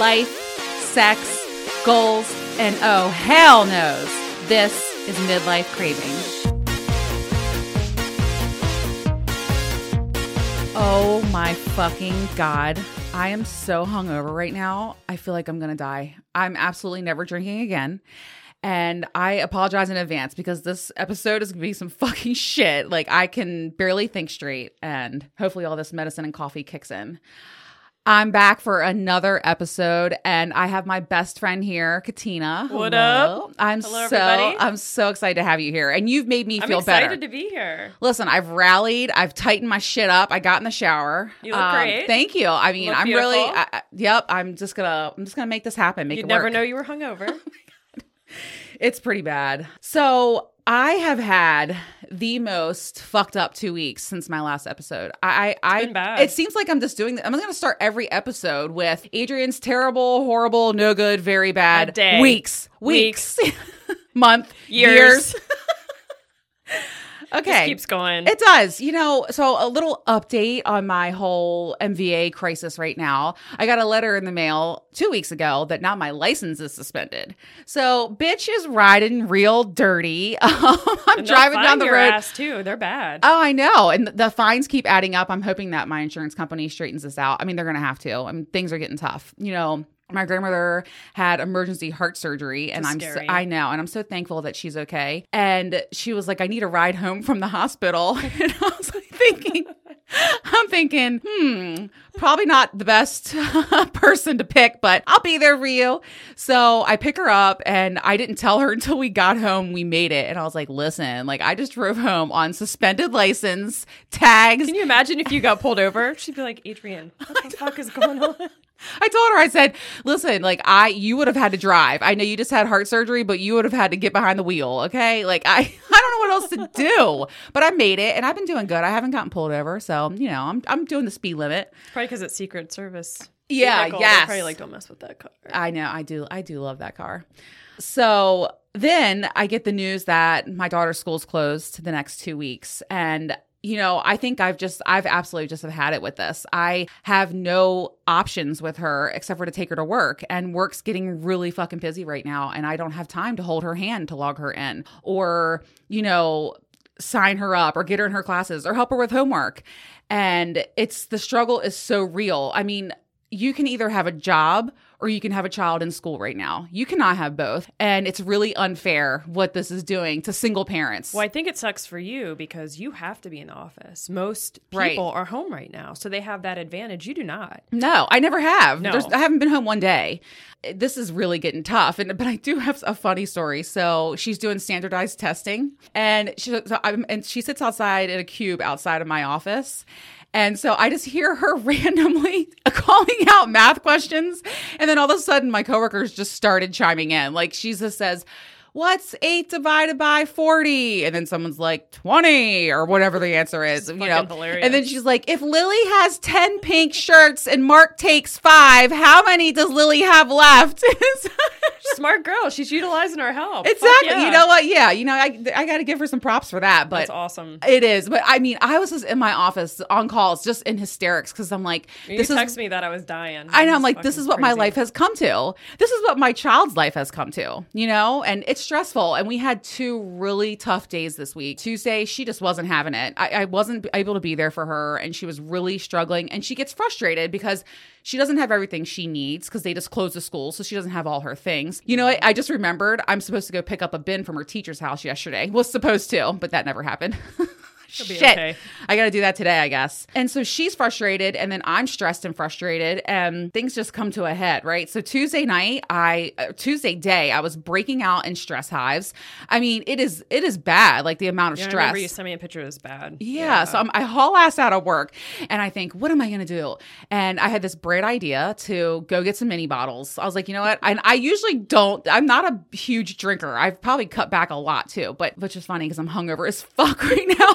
life, sex, goals, and oh, hell knows, this is midlife craving. Oh my fucking God. I am so hungover right now. I feel like I'm going to die. I'm absolutely never drinking again. And I apologize in advance because this episode is going to be some fucking shit. Like, I can barely think straight, and hopefully, all this medicine and coffee kicks in. I'm back for another episode, and I have my best friend here, Katina. What Hello. up? I'm Hello, so everybody. I'm so excited to have you here, and you've made me feel better. I'm feel excited to be here. Listen, I've rallied. I've tightened my shit up. I got in the shower. Um, You look great. Thank you. I mean, Look I'm really. beautiful. I, I- yep. I'm just gonna. I'm just gonna make this happen. Make You'd it never work. know you were hungover. It's pretty bad. So I have had the most fucked up two weeks since my last episode. I, I, been bad. it seems like I'm just doing. I'm going to start every episode with Adrian's terrible, horrible, no good, very bad weeks, weeks, Weeks. month, Years. years. okay, It Keeps going. it does. You know, so a little update on my whole MVA crisis right now. I got a letter in the mail two weeks ago that now my license is suspended. So, bitch is riding real dirty. I'm driving down the road. ass too. They're bad. Oh, I know. And the fines keep adding up. I'm hoping that my insurance company straightens this out. I mean, they're going to have to. I mean, things are getting tough. You know, my grandmother had emergency heart surgery and That's i'm so, i know and I'm so thankful that she's okay. And she was like I need a ride home from the hospital. And I was like thinking I'm thinking, hmm, probably not the best person to pick, but I'll be there for you. So I pick her up and I didn't tell her until we got home we made it. And I was like, listen, like I just drove home on suspended license, tags. Can you imagine if you got pulled over? She'd be like, Adrian, what the fuck is going on? I told her, I said, listen, like I, you would have had to drive. I know you just had heart surgery, but you would have had to get behind the wheel. Okay. Like I, I don't know what else to do, but I made it and I've been doing good. I haven't gotten pulled over. So, you know, I'm, I'm doing the speed limit. Probably because it's Secret Service. Yeah, vehicle. They're yes. Probably like, don't mess with that car. I know. I do. I do love that car. So then I get the news that my daughter's school's closed to the next two weeks. And, you know, I think I've just, I've absolutely just have had it with this. I have no options with her except for to take her to work. And work's getting really fucking busy right now. And I don't have time to hold her hand to log her in or, you know, sign her up or get her in her classes or help her with homework. And it's the struggle is so real. I mean, you can either have a job or you can have a child in school right now. You cannot have both. And it's really unfair what this is doing to single parents. Well, I think it sucks for you because you have to be in the office. Most Right. people are home right now, so they have that advantage. You do not. No, I never have. No. There's, I haven't been home one day. This is really getting tough. And but I do have a funny story. So she's doing standardized testing, and she so I'm, and she sits outside in a cube outside of my office. And so I just hear her randomly calling out math questions. And then all of a sudden, my coworkers just started chiming in. Like she just says, What's eight divided by 40? And then someone's like, 20 or whatever the answer is. You know, hilarious. and then she's like, if Lily has 10 pink shirts and Mark takes five, how many does Lily have left? Smart girl. She's utilizing our help. Exactly. yeah. You know what? Yeah. You know, I, I got to give her some props for that. But That's awesome. it is. But I mean, I was just in my office on calls, just in hysterics because I'm like, You this text is. me that I was dying. I know. I'm like, this is what my life has come to. This is what my child's life has come to, you know? And it's stressful. And we had two really tough days this week. Tuesday, she just wasn't having it. I, I wasn't able to be there for her, and she was really struggling. And she gets frustrated because she doesn't have everything she needs because they just closed the school. So she doesn't have all her things. You know what? I just remembered I'm supposed to go pick up a bin from her teacher's house yesterday. Was supposed to, but that never happened. be Shit. okay. I got to do that today, I guess. And so she's frustrated, and then I'm stressed and frustrated, and things just come to a head, right? So Tuesday night, I uh, Tuesday day, I was breaking out in stress hives. I mean, it is it is bad, like the amount of Yeah, I stress. remember you sent me a picture. It was bad. Yeah, so I'm, I haul ass out of work, and I think, what am I gonna do? And I had this bright idea to go get some mini bottles. I was like, you know what? And I usually don't. I'm not a huge drinker. I've probably cut back a lot too, but which is funny because I'm hungover as fuck right now.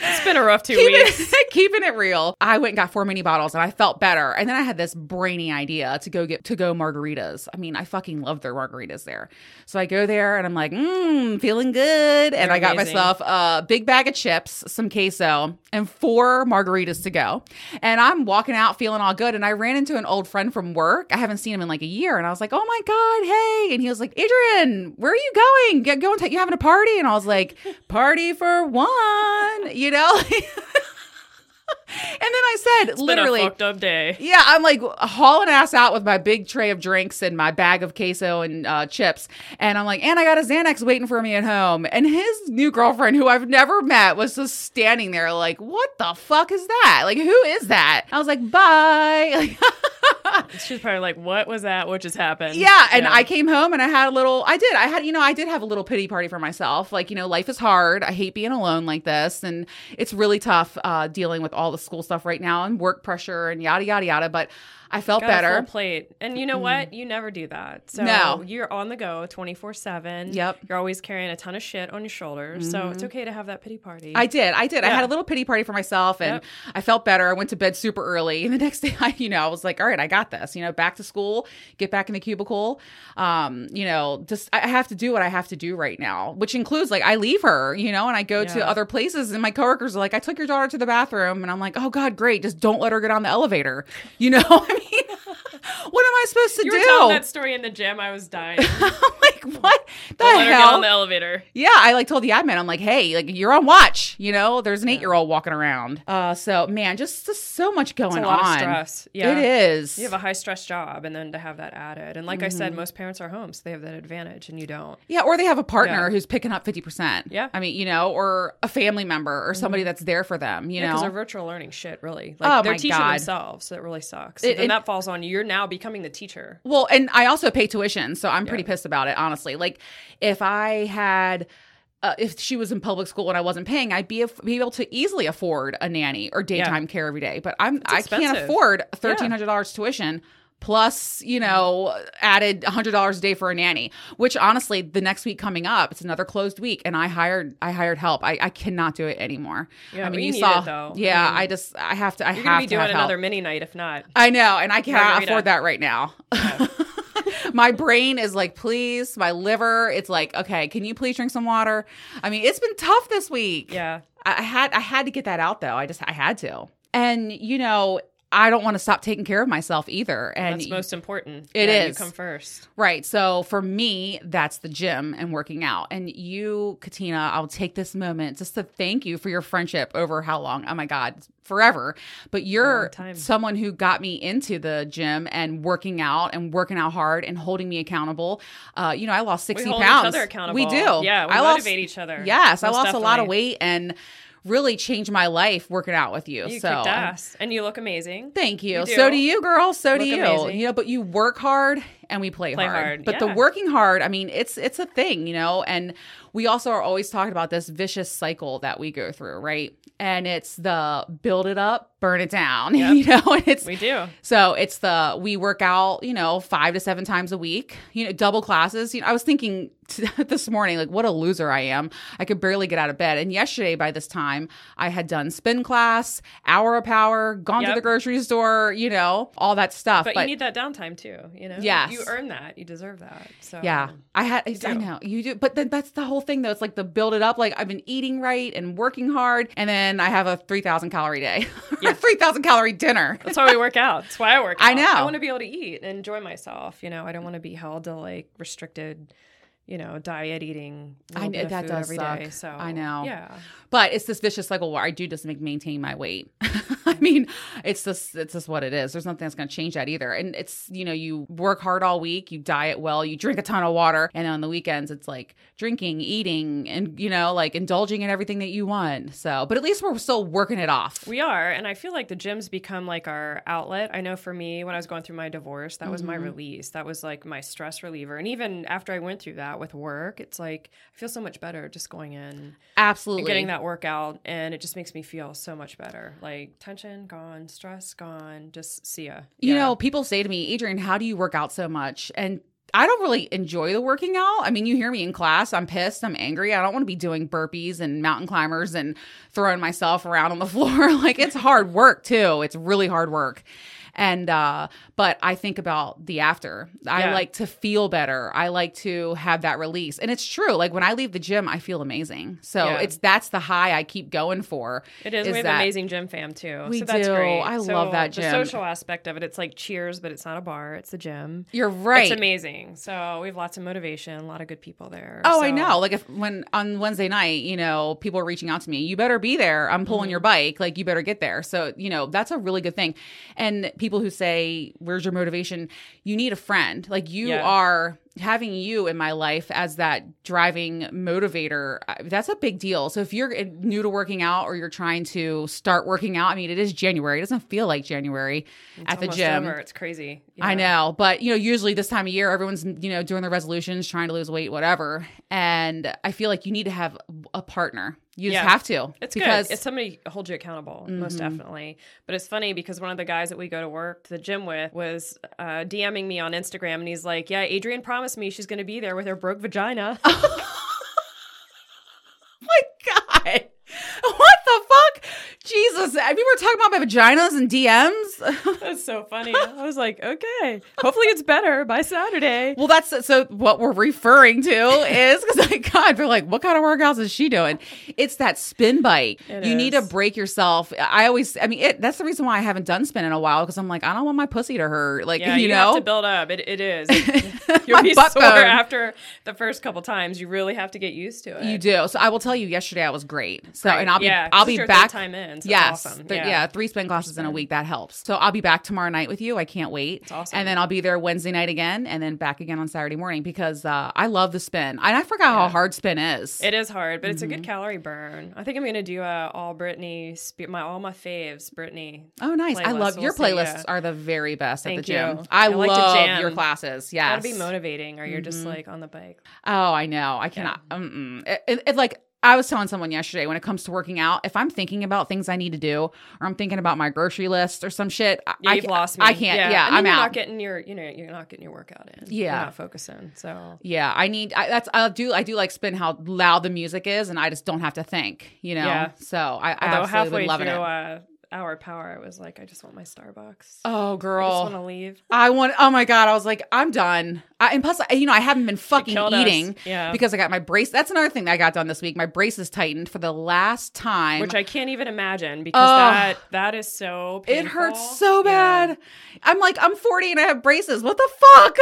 It's been a rough two keeping, weeks. keeping it real. I went and got four mini bottles and I felt better. And then I had this brainy idea to go get to go margaritas. I mean, I fucking love their margaritas there. So I go there and I'm like, mmm, feeling good. And They're I got amazing. myself a big bag of chips, some queso, and four margaritas to go. And I'm walking out feeling all good. And I ran into an old friend from work. I haven't seen him in like a year. And I was like, oh my God, hey. And he was like, Adrian, where are you going? Get going, you having a party? And I was like, party for one, you know? and then I said, It's literally, a fucked up day. yeah, I'm like hauling ass out with my big tray of drinks and my bag of queso and uh, chips. And I'm like, and I got a Xanax waiting for me at home. And his new girlfriend, who I've never met, was just standing there like, what the fuck is that? Like, who is that? I was like, bye. She's probably like, "What was that? What just happened?" Yeah, and I came home and I had a little. I did. I had, you know, I did have a little pity party for myself. Like, you know, life is hard. I hate being alone like this, and it's really tough uh, dealing with all the school stuff right now and work pressure and yada yada yada. But I felt Got better. plate. And you know what? You never do that. So No. you're on the go 24 7. Yep. You're always carrying a ton of shit on your shoulders. So it's okay to have that pity party. I did. I did. I Yeah. had a little pity party for myself and Yep. I felt better. I went to bed super early. And the next day, I, you know, I was like, all right, I got this. You know, back to school, get back in the cubicle. Um, you know, just I have to do what I have to do right now, which includes like I leave her, you know, and I go to Yeah. other places and my coworkers are like, I took your daughter to the bathroom. And I'm like, oh God, great. Just don't let her get on the elevator. You know, I mean, what I supposed to you do? were telling that story in the gym. I was dying. I'm like, what the Don't let hell? on the elevator. Yeah, I like told the admin, I'm like, hey, like you're on watch. You know, there's an eight year old walking around. Uh, so man, just, just so much going It's a lot on. of stress. Yeah. It is. You have a high stress job, and then to have that added. And like I Mm-hmm. said, most parents are home, so they have that advantage, and you don't. yeah, or they have a partner Yeah. who's picking up fifty percent. Yeah. Mm-hmm. I mean, you know, or a family member or somebody that's there for them. You Because know, they're virtual learning shit, really. Like Oh they're teaching God. themselves, so it really sucks. It- and that falls on you. You're now becoming the teacher. Well, and I also pay tuition, so I'm pretty pissed about it, honestly. Like, if I had. Uh, if she was in public school and I wasn't paying, I'd be, be able to easily afford a nanny or daytime care every day. But I'm I can't afford thirteen hundred dollars tuition plus you know added hundred dollars a day for a nanny. Which honestly, the next week coming up, it's another closed week, and I hired I hired help. I, I cannot do it anymore. Yeah, I mean, we you need saw, it, though. yeah. I mean, I just I have to I have gonna be to doing have help. another mini night if not. I know, and I Margarita. afford that right now. my brain is like, please, my liver, it's like, okay, can you please drink some water? I mean, it's been tough this week. Yeah. I had I had to get that out though. I just I had to. And you know, I don't want to stop taking care of myself either. And That's most important. It yeah, is. You come first. Right. So for me, that's the gym and working out. And you, Katina, I'll take this moment just to thank you for your friendship over how long? Oh my God, forever. But you're someone who got me into the gym and working out and working out hard and holding me accountable. Uh, you know, I lost 60 we hold pounds. each other accountable. We do. Yeah, we I motivate lost, each other. Yes, I Most lost a lot of weight and really changed my life working out with you. You so kicked ass, and you look amazing. Thank you. You do. So do you, girl. So do you. amazing. You know, but you work hard and we play, Play hard. hard, But the working hard, I mean, it's it's a thing, you know. And we also are always talking about this vicious cycle that we go through, right? And it's the build it up, burn it down. Yep. you know, it's We do. so it's the we work out, you know, five to seven times a week, you know, double classes. You know, I was thinking t- this morning, like, what a loser I am. I could barely get out of bed. And yesterday, by this time, I had done spin class, hour of power, gone to the grocery store, you know, all that stuff. But, you need that downtime too. You know. Yes. You earn that. You deserve that. So yeah, I had. I know you do, but then that's the whole thing, though. It's like the build it up. Like I've been eating right and working hard, and then I have a three thousand calorie day, Yeah. three thousand calorie dinner. That's why we work out. That's why I work. Out. I know. I want to be able to eat and enjoy myself. You know, I don't want to be held to like restricted, you know, diet eating. I know, that does every suck. day. So I know. Yeah. But it's this vicious cycle where I do just make maintain my weight. I mean, it's just it's just what it is. There's nothing that's going to change that either. And it's you know you work hard all week, you diet well, you drink a ton of water, and on the weekends it's like drinking, eating, and you know like indulging in everything that you want. So, but at least we're still working it off. We are, and I feel like the gym's become like our outlet. I know for me, when I was going through my divorce, that was my Mm-hmm. release. That was like my stress reliever. And even after I went through that with work, it's like I feel so much better just going in Absolutely. getting that workout, and it just makes me feel so much better. Like tension gone, stress gone. Just see ya. You Yeah. know, people say to me, Adrian, how do you work out so much? And I don't really enjoy the working out. I mean, you hear me in class, I'm pissed, I'm angry. I don't want to be doing burpees and mountain climbers and throwing myself around on the floor. like it's hard work too. It's really hard work. And uh but I think about the after. I Yeah. like to feel better. I like to have that release. And it's true. Like when I leave the gym, I feel amazing. So Yeah. it's that's the high I keep going for. It is. is we have amazing gym fam too. We so that's do. great. I So love that gym. The social aspect of it, it's like cheers, but it's not a bar. It's a gym. You're right. It's amazing. So we have lots of motivation, a lot of good people there. Oh, I know. Like if when on Wednesday night, you know, people are reaching out to me, you better be there. I'm pulling Mm-hmm. your bike. Like you better get there. So, you know, that's a really good thing. And people who say, Where's your motivation? You need a friend. Like you Yeah. are having you in my life as that driving motivator. uh, That's a big deal. So if you're uh, new to working out or you're trying to start working out, I mean, it is January. It doesn't feel like January It's at the gym. over. It's crazy. I know, but you know, usually this time of year, everyone's you know doing their resolutions, trying to lose weight, whatever. And I feel like you need to have a partner. You just have to. It's because good. It's somebody holds you accountable, most Mhm. definitely. But it's funny because one of the guys that we go to work, to the gym with, was uh, DMing me on Instagram, and he's like, "Yeah, Adrian promised me she's going to be there with her broke vagina." my God, what the fuck, Jesus! I mean, we're talking about my vaginas and DMs. That's so funny. I was like, "Okay, hopefully it's better by Saturday." Well, that's so what we're referring to is because like God, we're like, what kind of workouts is she doing? It's that spin bike. It you need to break yourself. I always, I mean, it, that's the reason why I haven't done spin in a while because I'm like, I don't want my pussy to hurt. Like, Yeah, you, you, know, have to build up. It, it is. You'll be sore bone. after the first couple times. You really have to get used to it. You do. So I will tell you, yesterday I was great. So Right. and I'll be Yeah, I'll be back. time in. So yes, awesome. th- yeah. yeah. three spin classes in a week. That helps. So I'll be back tomorrow night with you. I can't wait. It's awesome. And then I'll be there Wednesday night again, and then back again on Saturday morning because uh, I love the spin. And I forgot how hard spin is. It is hard, but it's a good Mm-hmm. calorie burn. I think I'm gonna do a all Britney, my all my faves, Britney. oh, nice. I love your We'll see, playlists. yeah. Are the very best at the gym. you. I, I like to love your classes. Yeah, Gotta be motivating, or you're just like on the bike. Oh, I know. I cannot. Mm-mm. It, it, it, like I was telling someone yesterday, when it comes to working out, if I'm thinking about things I need to do, or I'm thinking about my grocery list or some shit, I- Yeah, I, you've lost me. I can't. Yeah, I'm you're out. Not getting your, you know, you're not getting your workout in. Yeah. you're not focusing. So yeah, I need. I, that's I do. I do like spin how loud the music is, and I just don't have to think. You know. Yeah. So I, I although absolutely halfway through it. uh, hour power, I was like, I just want my Starbucks. oh, girl. I just want to leave. I want. Oh my god! I was like, I'm done. I, and plus, I- you know, I haven't been fucking killed us. eating Yeah. because I got my brace. That's another thing that I got done this week. My braces tightened for the last time. Which I can't even imagine because Oh. that that is so. It hurts so Yeah. bad. I'm like, I'm 40 and I have braces. What the fuck?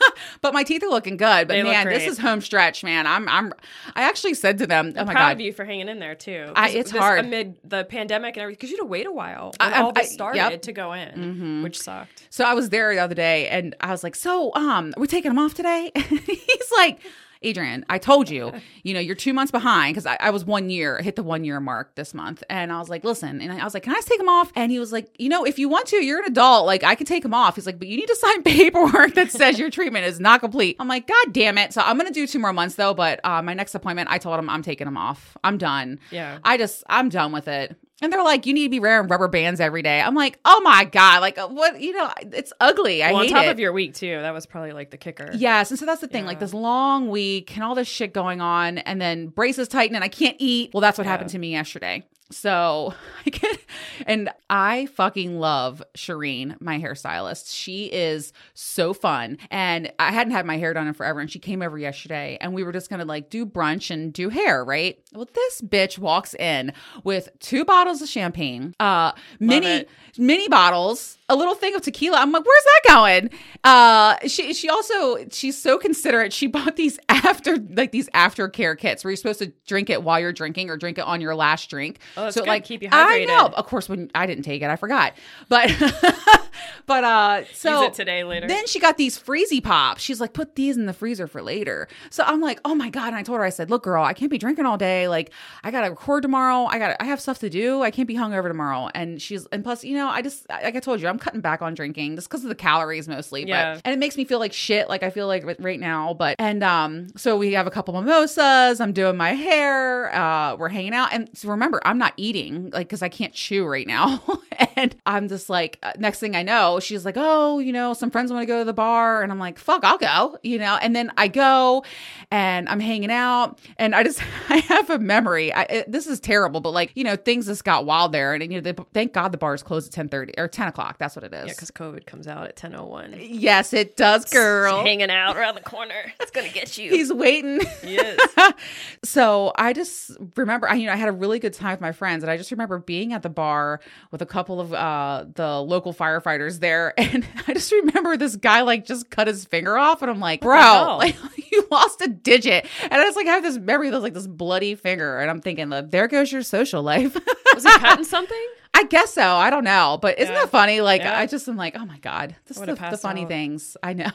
but my teeth are looking good. But They man, this is home stretch, man. I'm I'm I actually said to them, Oh I'm my proud god. of you for hanging in there too. I- it's hard. amid the pandemic and everything because you had to wait a while I- when all this I- started yep. to go in, Mhm. which sucked. So I was there the other day and I was like, So, um, are we taking him off today? He's like, Adrian, I told you, you know, you're two months behind because I, I was one year, hit the one year mark this month. And I was like, listen, and I was like, can I just take him off? And he was like, you know, if you want to, you're an adult. Like, I could take him off. He's like, but you need to sign paperwork that says your treatment is not complete. I'm like, God damn it. So I'm going to do two more months though. But uh, my next appointment, I told him I'm taking him off. I'm done. Yeah. I just, I'm done with it. And they're like, you need to be wearing rubber bands every day. I'm like, oh my God. Like, uh, what, you know, it's ugly. I well, on top it. of your week too, that was probably like the kicker. Yes, and so that's the thing. Like this long week and all this shit going on, and then braces tighten and I can't eat. Well, that's what Yeah. happened to me yesterday. So I get, and I fucking love Shireen, my hairstylist. She is so fun, and I hadn't had my hair done in forever, and she came over yesterday, and we were just gonna like do brunch and do hair, right? Well, this bitch walks in with two bottles of champagne, uh, mini mini bottles, a little thing of tequila. I'm like, where's that going? Uh, she she also she's so considerate. She bought these after like these aftercare kits where you're supposed to drink it while you're drinking or drink it on your last drink. Oh, so good. like Keep you hydrated. I know. Of course, when I didn't take it, I forgot. But but uh, so today later. then she got these freezy pops. She's like, put these in the freezer for later. So I'm like, oh my god! And I told her, I said, look, girl, I can't be drinking all day. Like, I gotta record tomorrow. I got, I have stuff to do. I can't be hungover tomorrow. And she's, and plus, you know, I just, like I told you, I'm cutting back on drinking just because of the calories mostly. Yeah. But and it makes me feel like shit. Like I feel like right- right now. But and um, so we have a couple mimosas. I'm doing my hair. Uh, we're hanging out. And so remember, I'm not eating like because I can't chew right now. and I'm just like, uh, next thing I know, she's like, oh, you know, some friends want to go to the bar. And I'm like, fuck, I'll go, you know? And then I go and I'm hanging out and I just, I have a memory. I, it, this is terrible, but like, you know, things just got wild there. And, you know, they, thank God the bars closed at 10 30 or 10 o'clock. That's what it is. Yeah, because COVID comes out at 10 01. yes, it does, girl. Hanging out around the corner. It's going to get you. He's waiting. Yes. so I just remember, I, you know, I had a really good time with my friends, and I just remember being at the bar with a couple of uh, the local firefighters there, and I just remember this guy like just cut his finger off, and I'm like, bro, like you lost a digit, and I just like I have this memory of like this bloody finger, and I'm thinking, like, there goes your social life. Was he cutting something? I guess so. I don't know, but isn't Yeah. that funny? Like Yeah. I just am like, oh my god, this is the, the funny out. things. I know.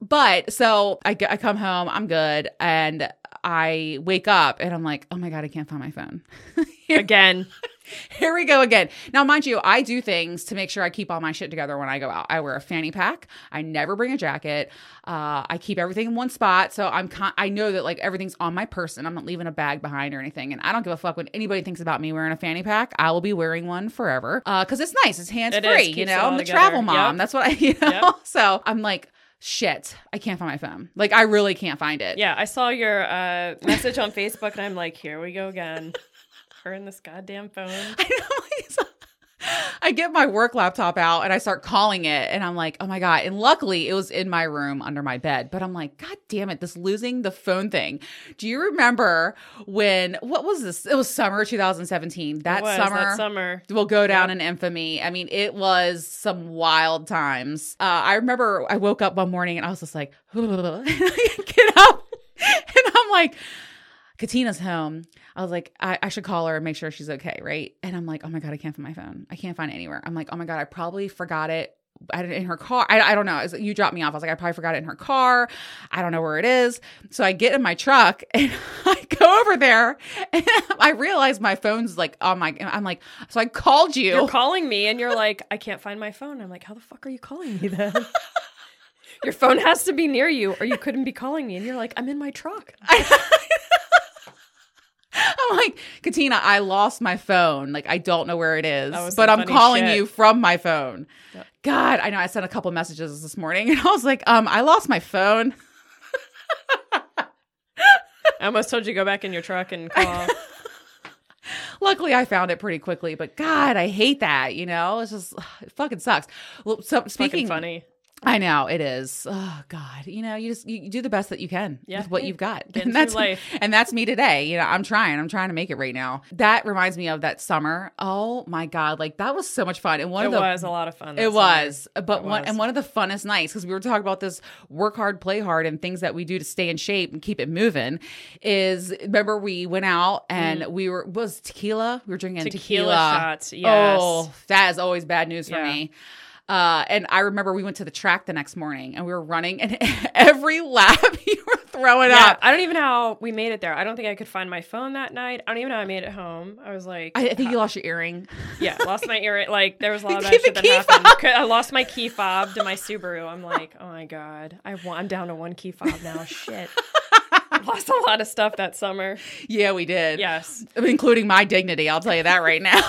but so I, I come home, I'm good, and I wake up and I'm like, oh my god, I can't find my phone. Again. Here we go again. Now, mind you, I do things to make sure I keep all my shit together when I go out. I wear a fanny pack. I never bring a jacket. Uh, I keep everything in one spot, so I'm con- I know that like everything's on my person. I'm not leaving a bag behind or anything, and I don't give a fuck when anybody thinks about me wearing a fanny pack. I will be wearing one forever because it's nice. It's hands It free. You know, I'm the together. travel mom. Yep. That's what I. You know, Yep. so I'm like. Shit, I can't find my phone. Like, I really can't find it. Yeah, I saw your uh, message on Facebook and I'm like, here we go again. Her and this goddamn phone. I know. I get my work laptop out and I start calling it, and I'm like, oh my God. And luckily, it was in my room under my bed. But I'm like, God damn it, this losing the phone thing. Do you remember when, what was this? It was summer 2017. That was, summer. That summer. will go down in infamy. I mean, it was some wild times. Uh, I remember I woke up one morning and I was just like, get up and I'm like, Katina's home. I was like, I, I should call her and make sure she's okay, right? And I'm like, oh my God, I can't find my phone. I can't find it anywhere. I'm like, oh my God, I probably forgot it. I in her car. I, I don't know. It's- You dropped me off. I was like, I probably forgot it in her car. I don't know where it is. So I get in my truck and I go over there and I realize my phone's like on my, I'm like, so I called you. You're calling me and you're like, I can't find my phone. I'm like, how the fuck are you calling me then? Your phone has to be near you or you couldn't be calling me. And you're like, I'm in my truck. I'm like, Katina, I lost my phone. Like, I don't know where it is, but I'm calling shit. you from my phone. Yep. God, I know. I sent a couple messages this morning and I was like, um, I lost my phone. I almost told you to go back in your truck and call. Luckily, I found it pretty quickly, but God, I hate that. You know, it's just it fucking sucks. Well, so speaking, funny. I know it is. Oh God, you know, you just you, do the best that you can Yeah. with what you've got, and that's life. and that's me today. You know, I'm trying. I'm trying to make it right now. That reminds me of that summer. Oh my God, like that was so much fun. And one It of the was a lot of fun. it summer. was, but It one was. and one of the funnest nights because we were talking about this work hard, play hard, and things that we do to stay in shape and keep it moving. Is remember we went out and we were was tequila. We were drinking Mm. Tequila tequila, shots, yes. Oh, that is always bad news for Yeah. me. Uh, and I remember we went to the track the next morning and we were running, and every lap you were throwing Yeah, up. I don't even know how we made it there. I don't think I could find my phone that night. I don't even know how I made it home. I was like, I, I think you lost your earring. yeah, lost my ear. Like there was a lot of that shit that happened. fob. I lost my key fob to my Subaru. I'm like, oh my god, I I'm down to one key fob now. Shit, lost a lot of stuff that summer. Yeah, we did. Yes, including my dignity. I'll tell you that right now.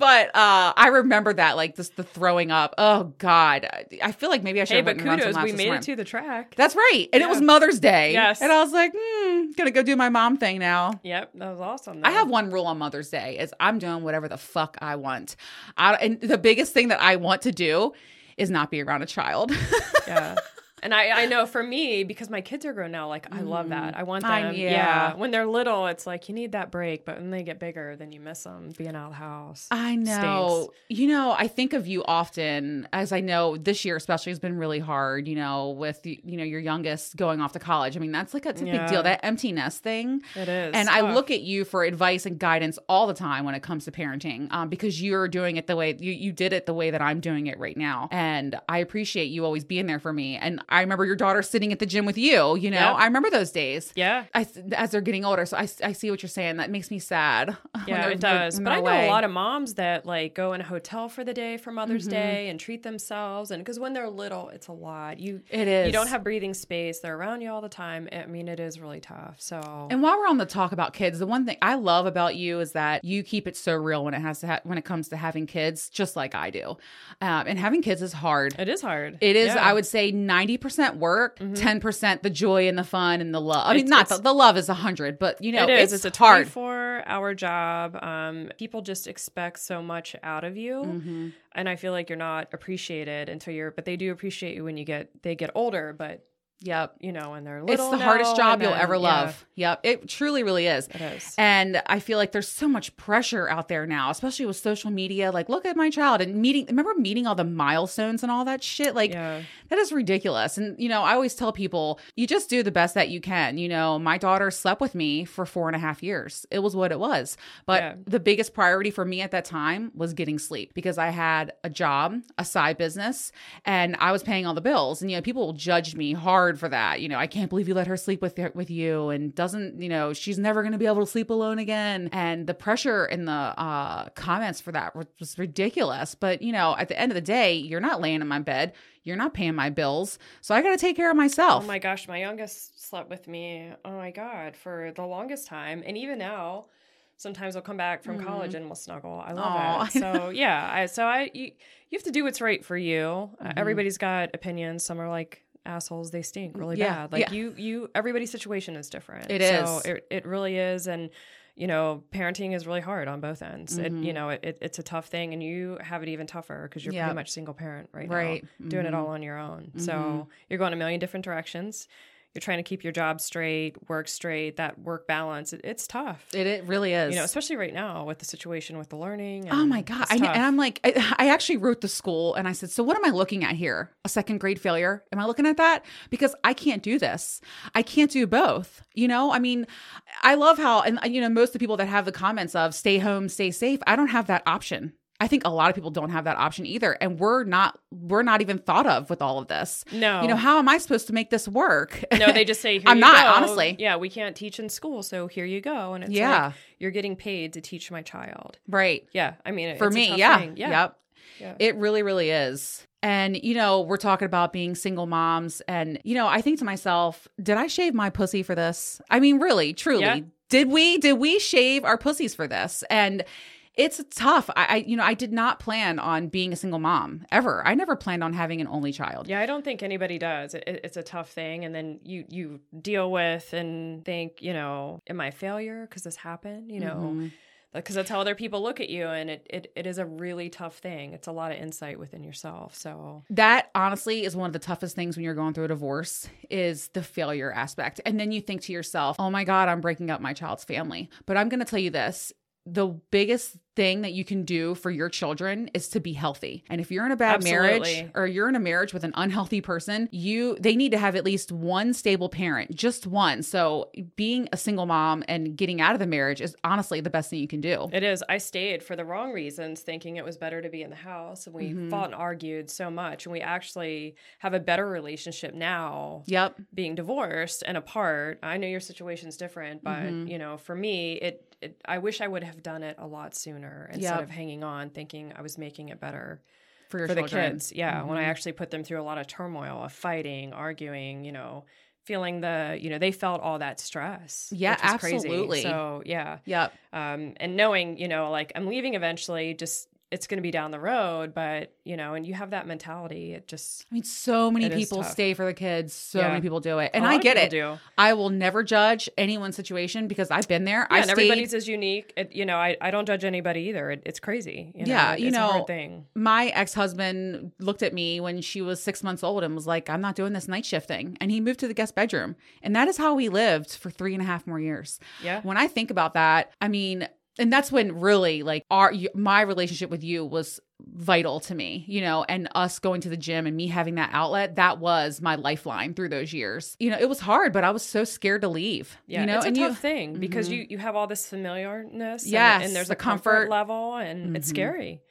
But uh, I remember that, like this, the throwing up. Oh God, I- feel like maybe I should. hey, have but went and run some kudos, we made it to the track. That's right, and it was Mother's Day. Yes. and I was like, hmm, gonna go do my mom thing now. Yep, that was awesome. I have one rule on Mother's Day: is I'm doing whatever the fuck I want. I, and the biggest thing that I want to do is not be around a child. yeah. And I, I know for me, because my kids are grown now, like I love that. I want them. I- yeah. yeah. When they're little, it's like you need that break, but when they get bigger, then you miss them being out of the house. I know. You know, I think of you often, as I know this year especially has been really hard. You know, with you know your youngest going off to college. I mean, that's like a, it's a big deal. That empty nest thing. It is. And I look at you for advice and guidance all the time when it comes to parenting, um, because you're doing it the way you you did it the way that I'm doing it right now, and I appreciate you always being there for me. And I remember your daughter sitting at the gym with you. You know, Yep. I remember those days. Yeah. I, as they're getting older, so I, I see what you're saying. That makes me sad. Yeah, it does. But I know away. a lot of moms that like go in a hotel for the day for Mother's Mhm. Day and treat themselves. And because when they're little, it's a lot. You It is. you don't have breathing space. They're around you all the time. I mean, it is really tough. So And while we're on the talk about kids, the one thing I love about you is that you keep it so real when it has to ha- when it comes to having kids, just like I do. Um, and having kids is hard. it is hard. It is, Yeah. Mm-hmm. I would say, ninety percent work, 10 percent the joy and the fun and the love. I mean, It's- not the, it's- the love is a hundred, but you know, it is. It's, It's, a hard. 24 hour job. Um, people just expect so much out of you. Mhm. And I feel like you're not appreciated until you're, but they do appreciate you when you get, they get older, but Yep, you know, and they're little. it's the hardest job and you'll then- ever yeah, love. Yep, it truly, really is. it is. And I feel like there's so much pressure out there now, especially with social media. Like, look at my child and meeting. Remember meeting all the milestones and all that shit. Like, yeah. That is ridiculous. And, you know, I always tell people, you just do the best that you can. You know, my daughter slept with me for four and a half years. It was what it was. But Yeah. the biggest priority for me at that time was getting sleep because I had a job, a side business, and I was paying all the bills. And, you know, people judged me hard for that. You know, I can't believe you let her sleep with, with you and doesn't, you know, she's never going to be able to sleep alone again. And the pressure in the uh, comments for that was, ridiculous. But, you know, at the end of the day, you're not laying in my bed. You're not paying my bills. So I got to take care of myself. Oh my gosh, my youngest slept with me. Oh my god, for the longest time, and even now, sometimes we'll come back from college and we'll snuggle. I love Mm-hmm. It. So yeah, I, so I you, you have to do what's right for you. Uh, Mhm. everybody's got opinions. Some are like assholes; they stink really Yeah, bad. Like yeah. you, you. Everybody's situation is different. It so is. It it really is, and you know, parenting is really hard on both ends. It, Mhm. you know, it, it, it's a tough thing, and you have it even tougher because you're Yep. pretty much single parent right, Right. now, doing it Mhm. all on your own. So you're going a million different directions. You're trying to keep your job straight, work straight, that work balance. It, it's tough. It, it really is. you know, especially right now with the situation with the learning. Oh my god! I, and I'm like, I, I actually wrote the school, and I said, "So what am I looking at here? A second grade failure? Am I looking at that? Because I can't do this. I can't do both. You know, I mean, I love how, and you know, most of the people that have the comments of "stay home, stay safe," I don't have that option. I think a lot of people don't have that option either, and we're not we're not even thought of with all of this. no, You know, how am I supposed to make this work? no, they just say, Here I'm you not, go. honestly. Yeah, we can't teach in school, so here you go. And it's Yeah. like you're getting paid to teach my child. right. Yeah, I mean, for it's a me yeah. yeah, yep yeah. it really really is and you know we're talking about being single moms and you know i think to myself did i shave my pussy for this i mean really truly Yeah. did we did we shave our pussies for this and it's tough I, I you know i did not plan on being a single mom ever i never planned on having an only child Yeah, I don't think anybody does. It, it's a tough thing, and then you you deal with and think, you know, am I a failure because this happened? You know, Mhm. because that's how other people look at you, and it, it it is a really tough thing. It's a lot of insight within yourself. So that honestly is one of the toughest things when you're going through a divorce is the failure aspect and then you think to yourself oh my god i'm breaking up my child's family but i'm going to tell you this the biggest thing that you can do for your children is to be healthy. And if you're in a bad marriage or you're in a marriage with an unhealthy person, you they need to have at least one stable parent, just one. So being a single mom and getting out of the marriage is honestly the best thing you can do. It is. I stayed for the wrong reasons, thinking it was better to be in the house. And we Mhm. fought and argued so much. And we actually have a better relationship now, Yep. being divorced and apart. I know your situation's different, but Mhm. you know, for me, it, it. I wish I would have done it a lot sooner instead Yep. of hanging on, thinking I was making it better For your for the kids. Yeah, when I Mhm. actually put them through a lot of turmoil, of fighting, arguing. You know. Feeling the, you know, they felt all that stress. Yeah, which was crazy. absolutely. So, yeah Yep. um, and knowing you know like i'm leaving eventually just it's going to be down the road but you know and you have that mentality it just I mean, so many people stay for the kids. So Yeah. many people do it. And I get it. do I will never judge anyone's situation because I've been there. yeah, I and stayed. everybody's is unique it, you know I, I don't judge anybody either it, it's crazy you know? Yeah, you it's a know, thing my ex-husband looked at me when she was six months old and was like i'm not doing this night shifting and he moved to the guest bedroom and that is how we lived for three and a half more years yeah when i think about that i mean and that's when really like our my relationship with you was vital to me you know and us going to the gym and me having that outlet that was my lifeline through those years you know it was hard but i was so scared to leave yeah you know it's a and tough you thing because Mhm. you you have all this familiarness and- Yes, and, there's the a comfort, comfort. level and it's Mhm. scary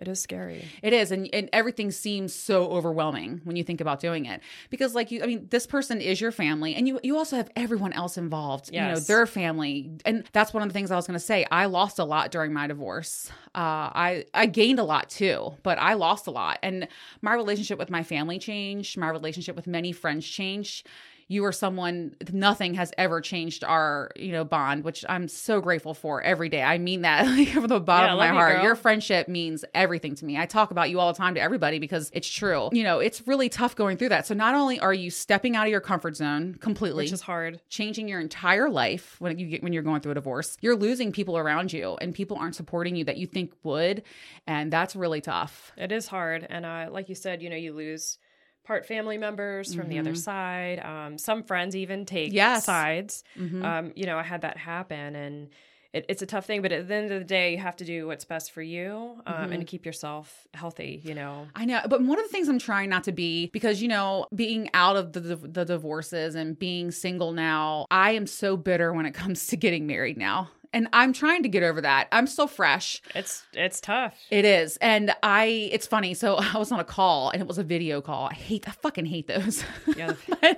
It is scary. It is, and, and everything seems so overwhelming when you think about doing it. Because, like you, I mean, this person is your family, and you you also have everyone else involved. You know, their family, and that's one of the things I was going to say. I lost a lot during my divorce. Uh, I I gained a lot too, but I lost a lot, and my relationship with my family changed. My relationship with many friends changed. You are someone. Nothing has ever changed our, you know, bond, which I'm so grateful for every day. I mean that like, from the bottom Yeah, of my you, heart. girl. Your friendship means everything to me. I talk about you all the time to everybody because it's true. You know, it's really tough going through that. So not only are you stepping out of your comfort zone completely, Which is hard. changing your entire life when you get when you're going through a divorce, you're losing people around you and people aren't supporting you that you think would, and that's really tough. It is hard. And uh, like you said, you know, you lose part family members from the other side. Um, some friends even take Mm-hmm. Yes. sides. Mhm. Um, you know, I had that happen and it, it's a tough thing, but at the end of the day, you have to do what's best for you um, Mm-hmm. and keep yourself healthy, you know. I know, but one of the things I'm trying not to be because you know, being out of the the divorces and being single now, I am so bitter when it comes to getting married now. And I'm trying to get over that. I'm still fresh. It's it's tough. It is. And I it's funny. So I was on a call and it was a video call. I hate I fucking hate those. Yeah.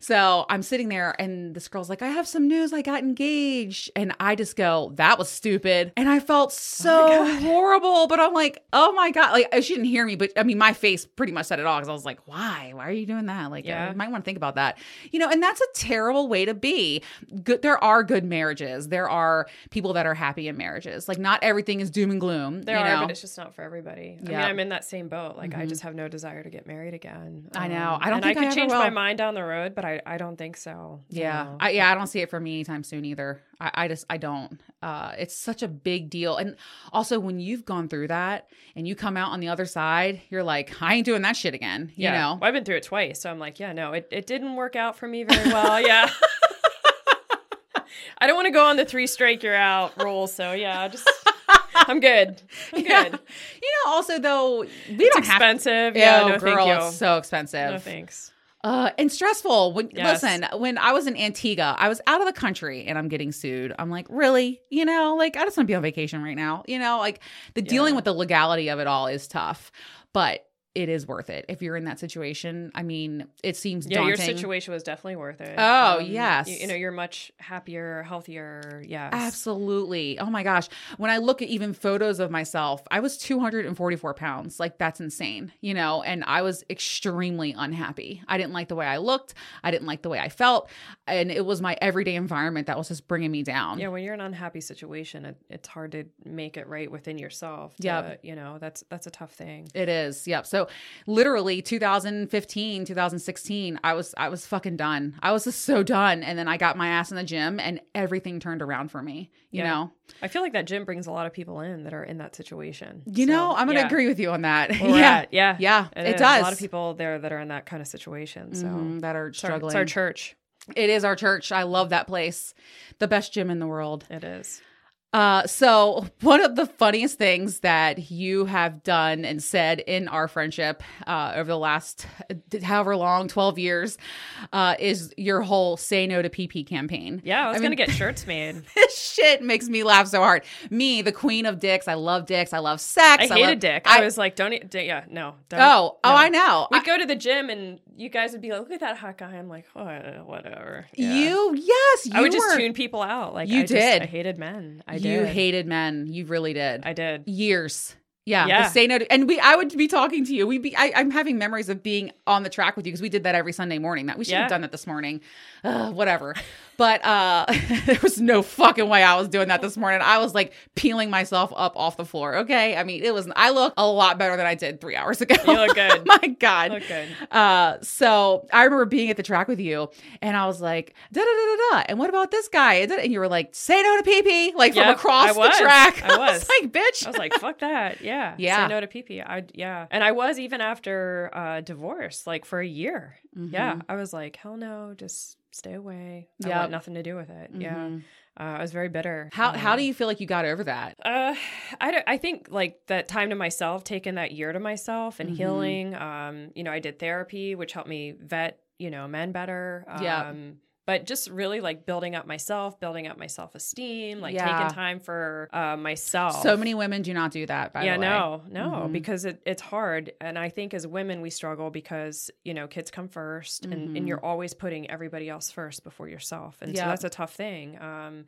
so I'm sitting there and this girl's like, I have some news. I got engaged. And I just go, that was stupid. And I felt oh so horrible. But I'm like, oh my God. Like uh, she didn't hear me, but I mean my face pretty much said it all because I was like, why? Why are you doing that? Like Yeah. you might want to think about that. You know, and that's a terrible way to be. Good there are good marriages. There are people that are happy in marriages. Like not everything is doom and gloom. There you are, know? but it's just not for everybody. I mean, Yeah. I'm in that same boat. Like, I just have no desire to get married again. I know. Um, I don't and think I I could ever change my mind down the road, but I, I don't think so. Yeah. know. I, yeah, I don't see it for me anytime soon either. I, I just, I don't. Uh, it's such a big deal. And also, when you've gone through that and you come out on the other side, you're like, I ain't doing that shit again. You yeah. know? Well, I've been through it twice, so I'm like, yeah, no, it, it didn't work out for me very well. yeah. I don't want to go on the three strike you're out rule, so yeah, just I'm good. I'm Yeah. good. You know, also, though, we It's don't have expensive. to. Yeah, oh, no girl, thank you. it's so expensive. no thanks. Uh, and stressful. When Yes. listen, when I was in Antigua, I was out of the country and I'm getting sued. I'm like, really? You know, like I just want to be on vacation right now. You know, like the dealing Yeah. with the legality of it all is tough, but it is worth it if you're in that situation. I mean, it seems Yeah, daunting. your situation was definitely worth it. Oh, Um, yes. You, you know, you're much happier, healthier. Yes. Absolutely. Oh my gosh. When I look at even photos of myself, I was 244 pounds. Like, that's insane, you know? And I was extremely unhappy. I didn't like the way I looked. I didn't like the way I felt. And it was my everyday environment that was just bringing me down. Yeah, when you're in an unhappy situation, it, it's hard to make it right within yourself. Yeah, you know that's that's a tough thing. It is. Yep. So literally 2015, 2016, I was I was fucking done. I was just so done. And then I got my ass in the gym and everything turned around for me. You Yeah. know? I feel like that gym brings a lot of people in that are in that situation. You So, know, I'm gonna yeah. agree with you on that. Yeah. at, yeah, Yeah. It does. A lot of people there that are in that kind of situation. So Mhm, that are it's our, struggling. it's our church. It is our church. I love that place. The best gym in the world. It is. Uh, so one of the funniest things that you have done and said in our friendship uh, over the last however long, 12 years, uh, is your whole say no to PP campaign. Yeah, I was I gonna mean- get shirts made. This shit makes me laugh so hard. Me, the queen of dicks. I love dicks. I love sex. I hated love- dick. I, I, was like, don't. Eat, yeah, no. Don't, oh, oh. I know. We'd go to the gym and you guys would be like, look at that hot guy. I'm like, oh, whatever. Yeah. You, yes, you I would just tune people out. Like You I just- did. I hated men. I you hated men. You really did. I did. years. Yeah, Yeah. say no to, and we. I would be talking to you. We be. I, I'm having memories of being on the track with you because we did that every Sunday morning. That we should have done that this morning. Uh, whatever. But uh, there was no fucking way I was doing that this morning. I was like peeling myself up off the floor. Okay, I mean it was. I look a lot better than I did three hours ago. You look good. My God. Look good. Uh, so I remember being at the track with you, and I was like, da da da da da. And what about this guy? And you were like, say no to pee pee, like from Yep, across I the was. track. I was. like, bitch. I was like, fuck that. Yeah. Yeah. Say no to pee pee. I yeah. And I was even after uh divorce, like for a year. Yeah. I was like, hell no, just stay away. I Yep. want nothing to do with it. Yeah. Mhm. Uh, I was very bitter. How how Um, do you feel like you got over that? Uh, I, I think like that time to myself, taking that year to myself and Mhm. healing. Um, you know, I did therapy, which helped me vet, you know, men better. Um, Yeah. But just really like building up myself, building up my self esteem, like Yeah. taking time for uh, myself. So many women do not do that. By yeah, the way. no, no, Mhm. because it, it's hard. And I think as women, we struggle because, you know, kids come 1st and, Mhm. and you're always putting everybody else first before yourself. And so that's a tough thing. Um,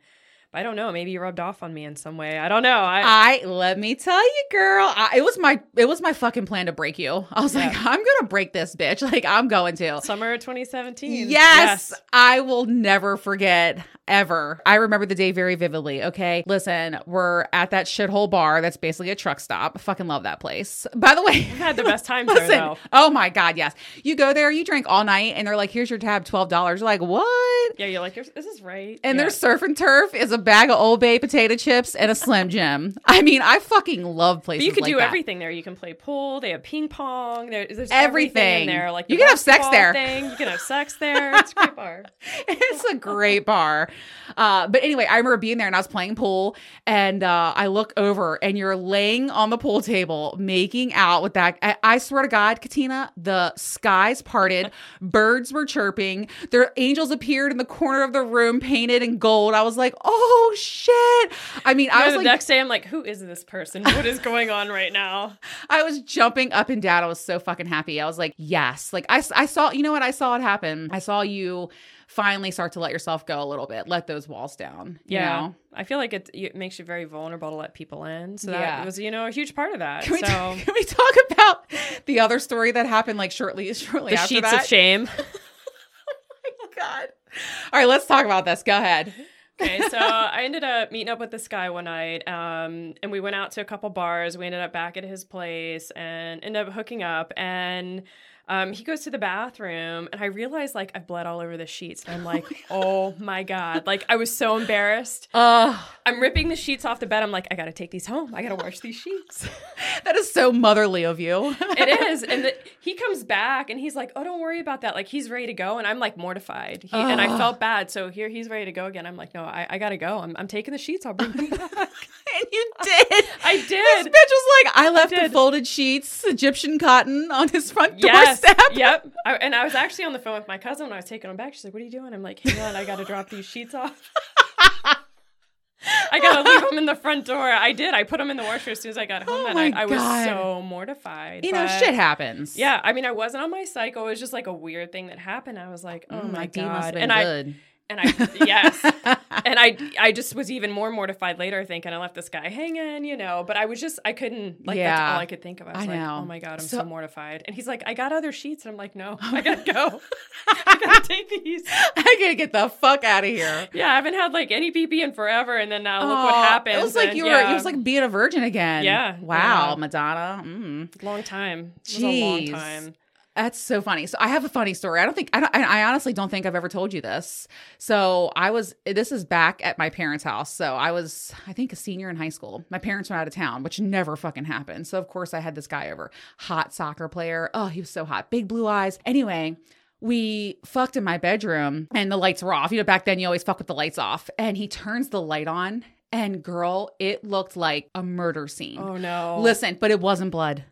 I don't know. Maybe you rubbed off on me in some way. I don't know. I, I let me tell you, girl. I, it was my it was my fucking plan to break you. I was like, I'm gonna break this bitch. Like I'm going to. summer of 2017. Yes, I will never forget ever. I remember the day very vividly. Okay, listen, we're at that shithole bar that's basically a truck stop. Fucking love that place. By the way, had the best time there, listen. though. Oh my god, yes. You go there, you drink all night, and they're like, "Here's your tab, twelve dollars." You're like, "What?" Yeah, you're like, "Is this is right? And yeah. their surf and turf is a bag of Old Bay potato chips and a Slim Jim. I mean, I fucking love But places. you can like do that. everything there. You can play pool. They have ping pong. There, there's Everything. everything in there. Like You can have sex there. Thing. You can have sex there. It's a great bar. it's a great bar. Uh, but anyway, I remember being there and I was playing pool, and uh, I look over and you're laying on the pool table making out with that. I, I swear to God, Katina, the skies parted, birds were chirping, their angels appeared in the corner of the room painted in gold. I was like, oh shit. I mean, I was the like, next day, I'm like, who is this person? What is going on right now? I was jumping up and down. I was so fucking happy. I was like, yes. Like I, I saw, you know what? I saw it happen. I saw you finally start to let yourself go a little bit, let those walls down. you Yeah. know? I feel like it, it makes you very vulnerable to let people in. So that Yeah. was, you know, a huge part of that. Can we, so talk, can we talk about the other story that happened like shortly shortly the after sheets that? of shame. Oh, my God. All right, let's talk about this. Go ahead. okay, so I ended up meeting up with this guy one night, um, and we went out to a couple bars. We ended up back at his place and ended up hooking up. And um, he goes to the bathroom, and I realize like I've bled all over the sheets. And I'm like, oh my god! Like I was so embarrassed. Uh, I'm ripping the sheets off the bed. I'm like, I gotta take these home. I gotta wash these sheets. that is so motherly of you. it is, and the, he comes back, and he's like, oh, don't worry about that. Like he's ready to go, and I'm like mortified. He, and I felt bad. So here he's ready to go again. I'm like, no, I, I gotta go. I'm, I'm taking the sheets. I'll bring them back. And you did. I did. This bitch was like, I left the folded sheets, Egyptian cotton on his front Yes. doorstep. Yep. I, and I was actually on the phone with my cousin when I was taking them back. She's like, "What are you doing?" I'm like, "Hang on, I got to drop these sheets off. I got to leave them in the front door." I did. I put them in the washer as soon as I got home, Oh and I, my I was so mortified. You know, shit happens. Yeah, I mean, I wasn't on my cycle. It was just like a weird thing that happened. I was like, "Oh Mm, my my D must have god!" And I good. And I yes, and I I just was even more mortified later, I think, and I left this guy hanging, you know. But I was just I couldn't like that's all I could think of. I was I like, know. oh my god, I'm So- so, mortified. And he's like, I got other sheets, and I'm like, no, I gotta go. I gotta take these. I gotta get the fuck out of here. Yeah, I haven't had like any PP in forever, and then now look what happened. It was like and, you were. yeah, It was like being a virgin again. Yeah, Wow, yeah. Madonna. Mm. long time. It was a long Jeez. time. That's so funny. So I have a funny story. I don't think I don't. I I honestly don't think I've ever told you this. So I was. This is back at my parents' house. So I was, I think, a senior in high school. My parents were out of town, which never fucking happened. So of course I had this guy over, hot soccer player. Oh, he was so hot, big blue eyes. Anyway. We fucked in my bedroom and the lights were off. You know, back then you always fuck with the lights off. And he turns the light on, and girl, it looked like a murder scene. Oh no. Listen, but it wasn't blood.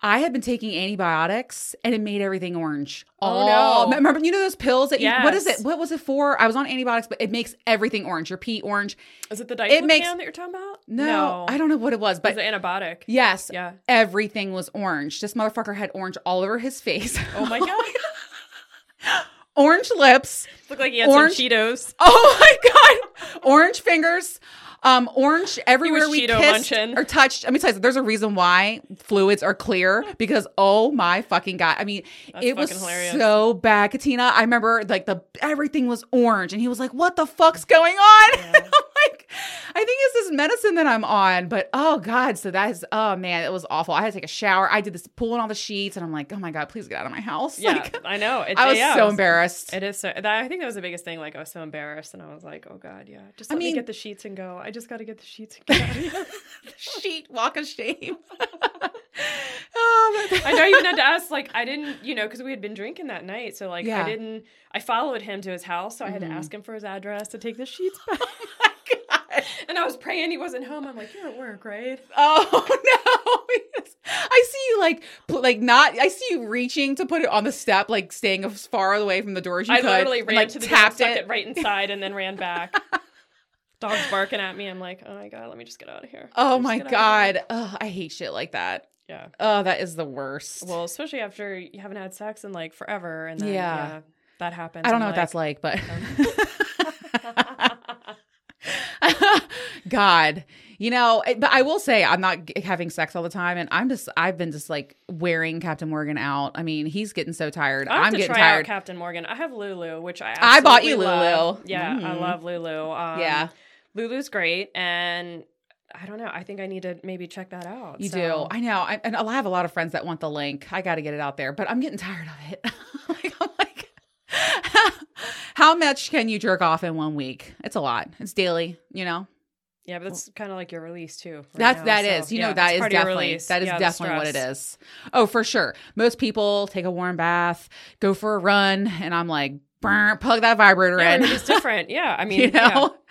I had been taking antibiotics and it made everything orange. Oh, no. Remember, you know those pills that you, what is it? What was it for? I was on antibiotics, but it makes everything orange. Your pee orange. Is it the It makes- that you're talking about? No, I don't know what it was, But but the antibiotic. yes, Yeah. everything was orange. This motherfucker had orange all over his face. Oh my god. orange lips. Looked like he had Orange- some Cheetos. Oh my god, orange fingers. Um, orange everywhere we Cheeto kissed munching. or touched. Let me tell you, there's a reason why fluids are clear because oh my fucking god! I mean, That's it was hilarious. so bad, Katina. I remember like the everything was orange, and he was like, "What the fuck's going on?" Yeah. I think it's this medicine that I'm on, but oh god, so that is oh man, it was awful. I had to take a shower. I did this pulling all the sheets, and I'm like, oh my god, please get out of my house. Yeah, Like, I know. It, I was yeah, so embarrassed. It is so. That, I think that was the biggest thing. Like I was so embarrassed, and I was like, "Oh God, yeah, just I let mean- me get the sheets and go. I just got to get the sheets and get out of here." Sheet walk of shame. oh, I know. I even had to ask. Like I didn't, you know, because we had been drinking that night. So like Yeah. I didn't. I followed him to his house, so I had to mm-hmm. ask him for his address to take the sheets back. and I was praying he wasn't home. I'm like, you're at work, right? Oh no! I see you like, like not. I see you reaching to put it on the step, like staying as far away from the door as you I could. literally and, ran like, to the tapped door, stuck it. it right inside, and then ran back. Dog's barking at me. I'm like, oh my god, let me just get out of here. Oh my get out of here. god! Ugh, I hate shit like that. Yeah. Oh, that is the worst. Well, especially after you haven't had sex in like forever, and then, Yeah. yeah. that happens. I don't know I'm what that's like, but oh, like. God, you know, but I will say I'm not having sex all the time, and I'm just I've been just like wearing Captain Morgan out. I mean, he's getting so tired. I to getting try out tired. Captain Morgan. I have Lulu, which I I bought you love. Lulu. Yeah, I Mm. love Lulu. Um, Yeah. Lulu's great, and I don't know. I think I need to maybe check that out. You so- do. I know. I, and I have a lot of friends that want the link. I got to get it out there, but I'm getting tired of it. like, I'm like, how much can you jerk off in one week? It's a lot. It's daily, you know? Yeah, but it's kind of like your release too. right That's now, that so, is. You yeah, know that is part of your definitely that is Yeah, definitely what it is. Oh, for sure. Most people take a warm bath, go for a run, and I'm like, "Brr, plug that vibrator Yeah, in. it's different. Yeah, I mean, You know?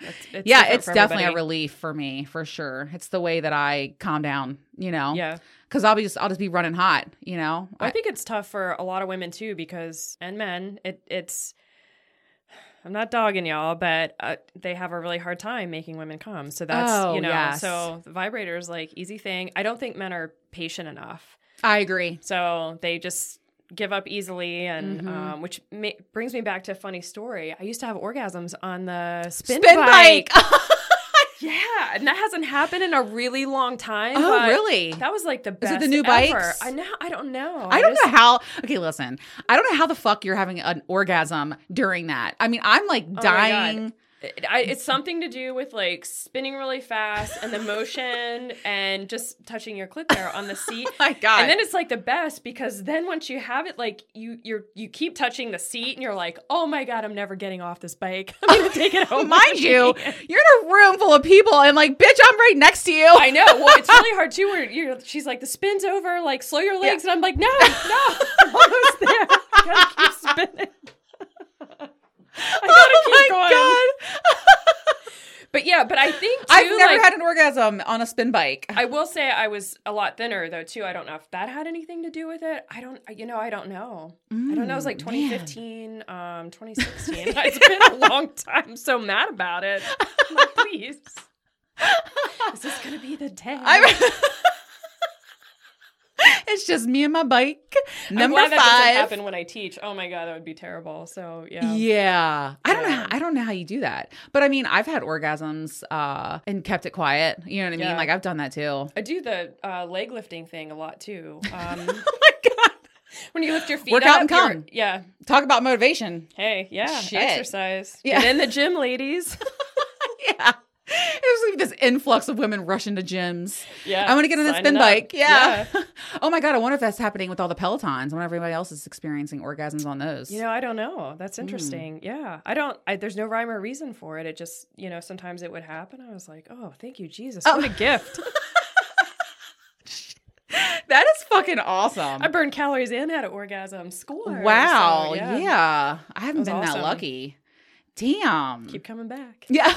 yeah, it's, it's yeah, it's definitely a relief for me, for sure. It's the way that I calm down, you know? Yeah, Because I'll be just I'll just be running hot, you know? I think it's tough for a lot of women too because and men. It it's. I'm not dogging y'all, but uh, they have a really hard time making women come. So that's Oh, you know. yes. So the vibrator is like easy thing. I don't think men are patient enough. I agree. So they just give up easily, and Mhm. um, which ma- brings me back to a funny story. I used to have orgasms on the spin, Spin bike. bike. Yeah, and that hasn't happened in a really long time. oh, but really? That was like the Is best. it the new bikes? I know. I don't know. I don't just- know how. Okay, listen. I don't know how the fuck you're having an orgasm during that. I mean, I'm like Oh dying. It- I, it's something to do with like spinning really fast and the motion and just touching your clit there on the seat. Oh my God. And then it's like the best because then once you have it, like you you're you keep touching the seat and you're like, oh my god, I'm never getting off this bike. I'm gonna take it home. Mind you, you're in a room full of people and like, bitch, I'm right next to you. I know. Well, it's really hard too. Where you're, she's like, the spin's over. Like, slow your legs, and I'm like, no, no, I'm almost there. Gotta keep spinning. Oh keep my. God. But yeah, but I think too, I've never like, had an orgasm on a spin bike. I will say I was a lot thinner though too. I don't know if that had anything to do with it. I don't. You know, I don't know. I don't know. It was like Mm, man. 2015, um, 2016. it's been a long time. I'm so mad about it. I'm like, please, is this gonna be the day? It's just me and my bike. Number glad that doesn't five. happen when I teach. Oh my god, that would be terrible. So yeah. Yeah. I don't know. Yeah. I don't know how you do that. But I mean, I've had orgasms uh and kept it quiet. You know what I mean? Yeah. Like I've done that too. I do the uh, leg lifting thing a lot too. Um, Oh my god. when you lift your feet Work out and come. Yeah. Talk about motivation. Hey, yeah. Shit. Exercise. Yeah. Get in the gym, ladies. yeah. It was like this influx of women rushing to gyms. Yeah. I want to get on sign spin up. bike. Yeah. oh my god, I wonder if that's happening with all the Pelotons I when everybody else is experiencing orgasms on those. You know, I don't know. Hmm. That's interesting. Yeah. I don't, I, there's no rhyme or reason for it. It just, you know, sometimes it would happen. I was like, oh, thank you, Jesus. Oh. What a gift. that is fucking awesome. I burned calories and had an orgasm. Score. wow. So, yeah. I haven't been was that lucky. Damn. Keep coming back. Yeah.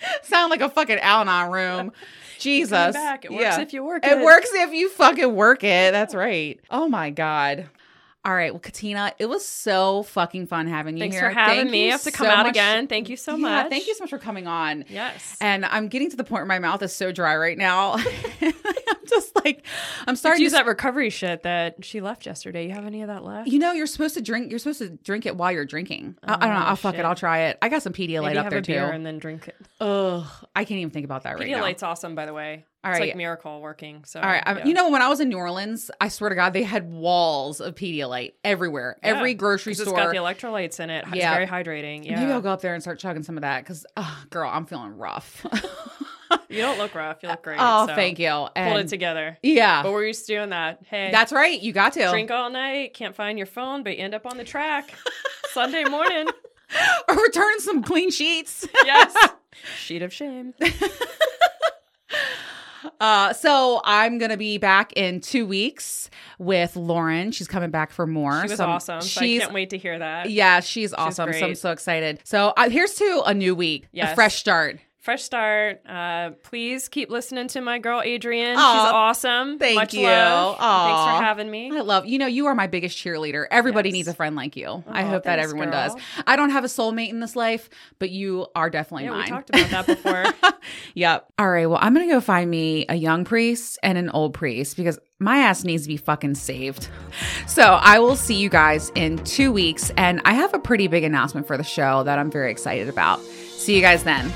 Sound like a fucking Al-Anon room. Jesus. It works Yeah. if you work it. It works if you fucking work it. That's right. Oh my God. All right. Well, Katina, it was so fucking fun having you Thanks here. for having Thank me. I have to come so out much- again. Thank you so Yeah, much. Thank you so much for coming on. Yes. And I'm getting to the point where my mouth is so dry right now. I'm just like, I'm starting to use that recovery shit that she left yesterday. You have any of that left? You know, you're supposed to drink. You're supposed to drink it while you're drinking. I, I don't know. Oh, I'll fuck shit. it. I'll try it. I got some Pedialyte Maybe up have there a beer too. and then drink it. Ugh, I can't even think about that right now. Pedialyte's awesome, by the way. All It's like miracle working. So, All right. Yeah. You know, when I was in New Orleans, I swear to God, they had walls of Pedialyte everywhere. Yeah, Every grocery 'Cause It's got the electrolytes in it. It's Yeah. very hydrating. Yeah. Maybe I'll go up there and start chugging some of that because, oh, ah, girl, I'm feeling rough. You don't look rough. You look great. oh, so thank you. And it together. yeah, But we're used to doing that. Hey, that's right. You got to. drink all night, can't find your phone, but you end up on the track Sunday morning. or return some clean sheets. Yes. Sheet of shame. Uh, so I'm gonna be back in two weeks with Lauren. She's coming back for more. She was So awesome. So I can't wait to hear that. yeah, she's awesome. So I'm so excited. So uh, here's to a new week, a fresh start. Fresh start. Uh, please keep listening to my girl Adrian. Aw, She's awesome. thank Much you. love. Thanks for having me. I love you know you are my biggest cheerleader. Everybody Yes. needs a friend like you. I Aw, hope that thanks, everyone girl. does. I don't have a soulmate in this life, but you are definitely Yeah, mine. we talked about that before. Yep. All right. Well, I'm going to go find me a young priest and an old priest because my ass needs to be fucking saved. So I will see you guys in two weeks. And I have a pretty big announcement for the show that I'm very excited about. See you guys then.